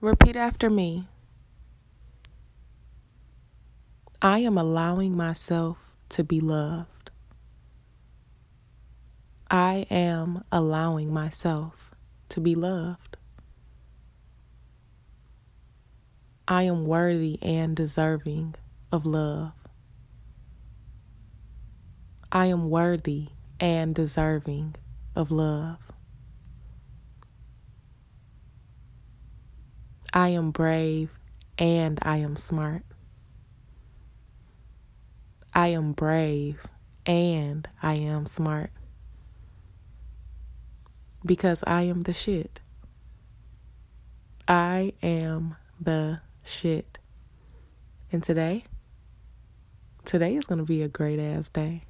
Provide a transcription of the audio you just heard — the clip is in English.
Repeat after me. I am allowing myself to be loved. I am allowing myself to be loved. I am worthy and deserving of love. I am worthy and deserving of love. I am brave and I am smart. I am brave and I am smart. Because I am the shit. I am the shit. And today, today is going to be a great ass day.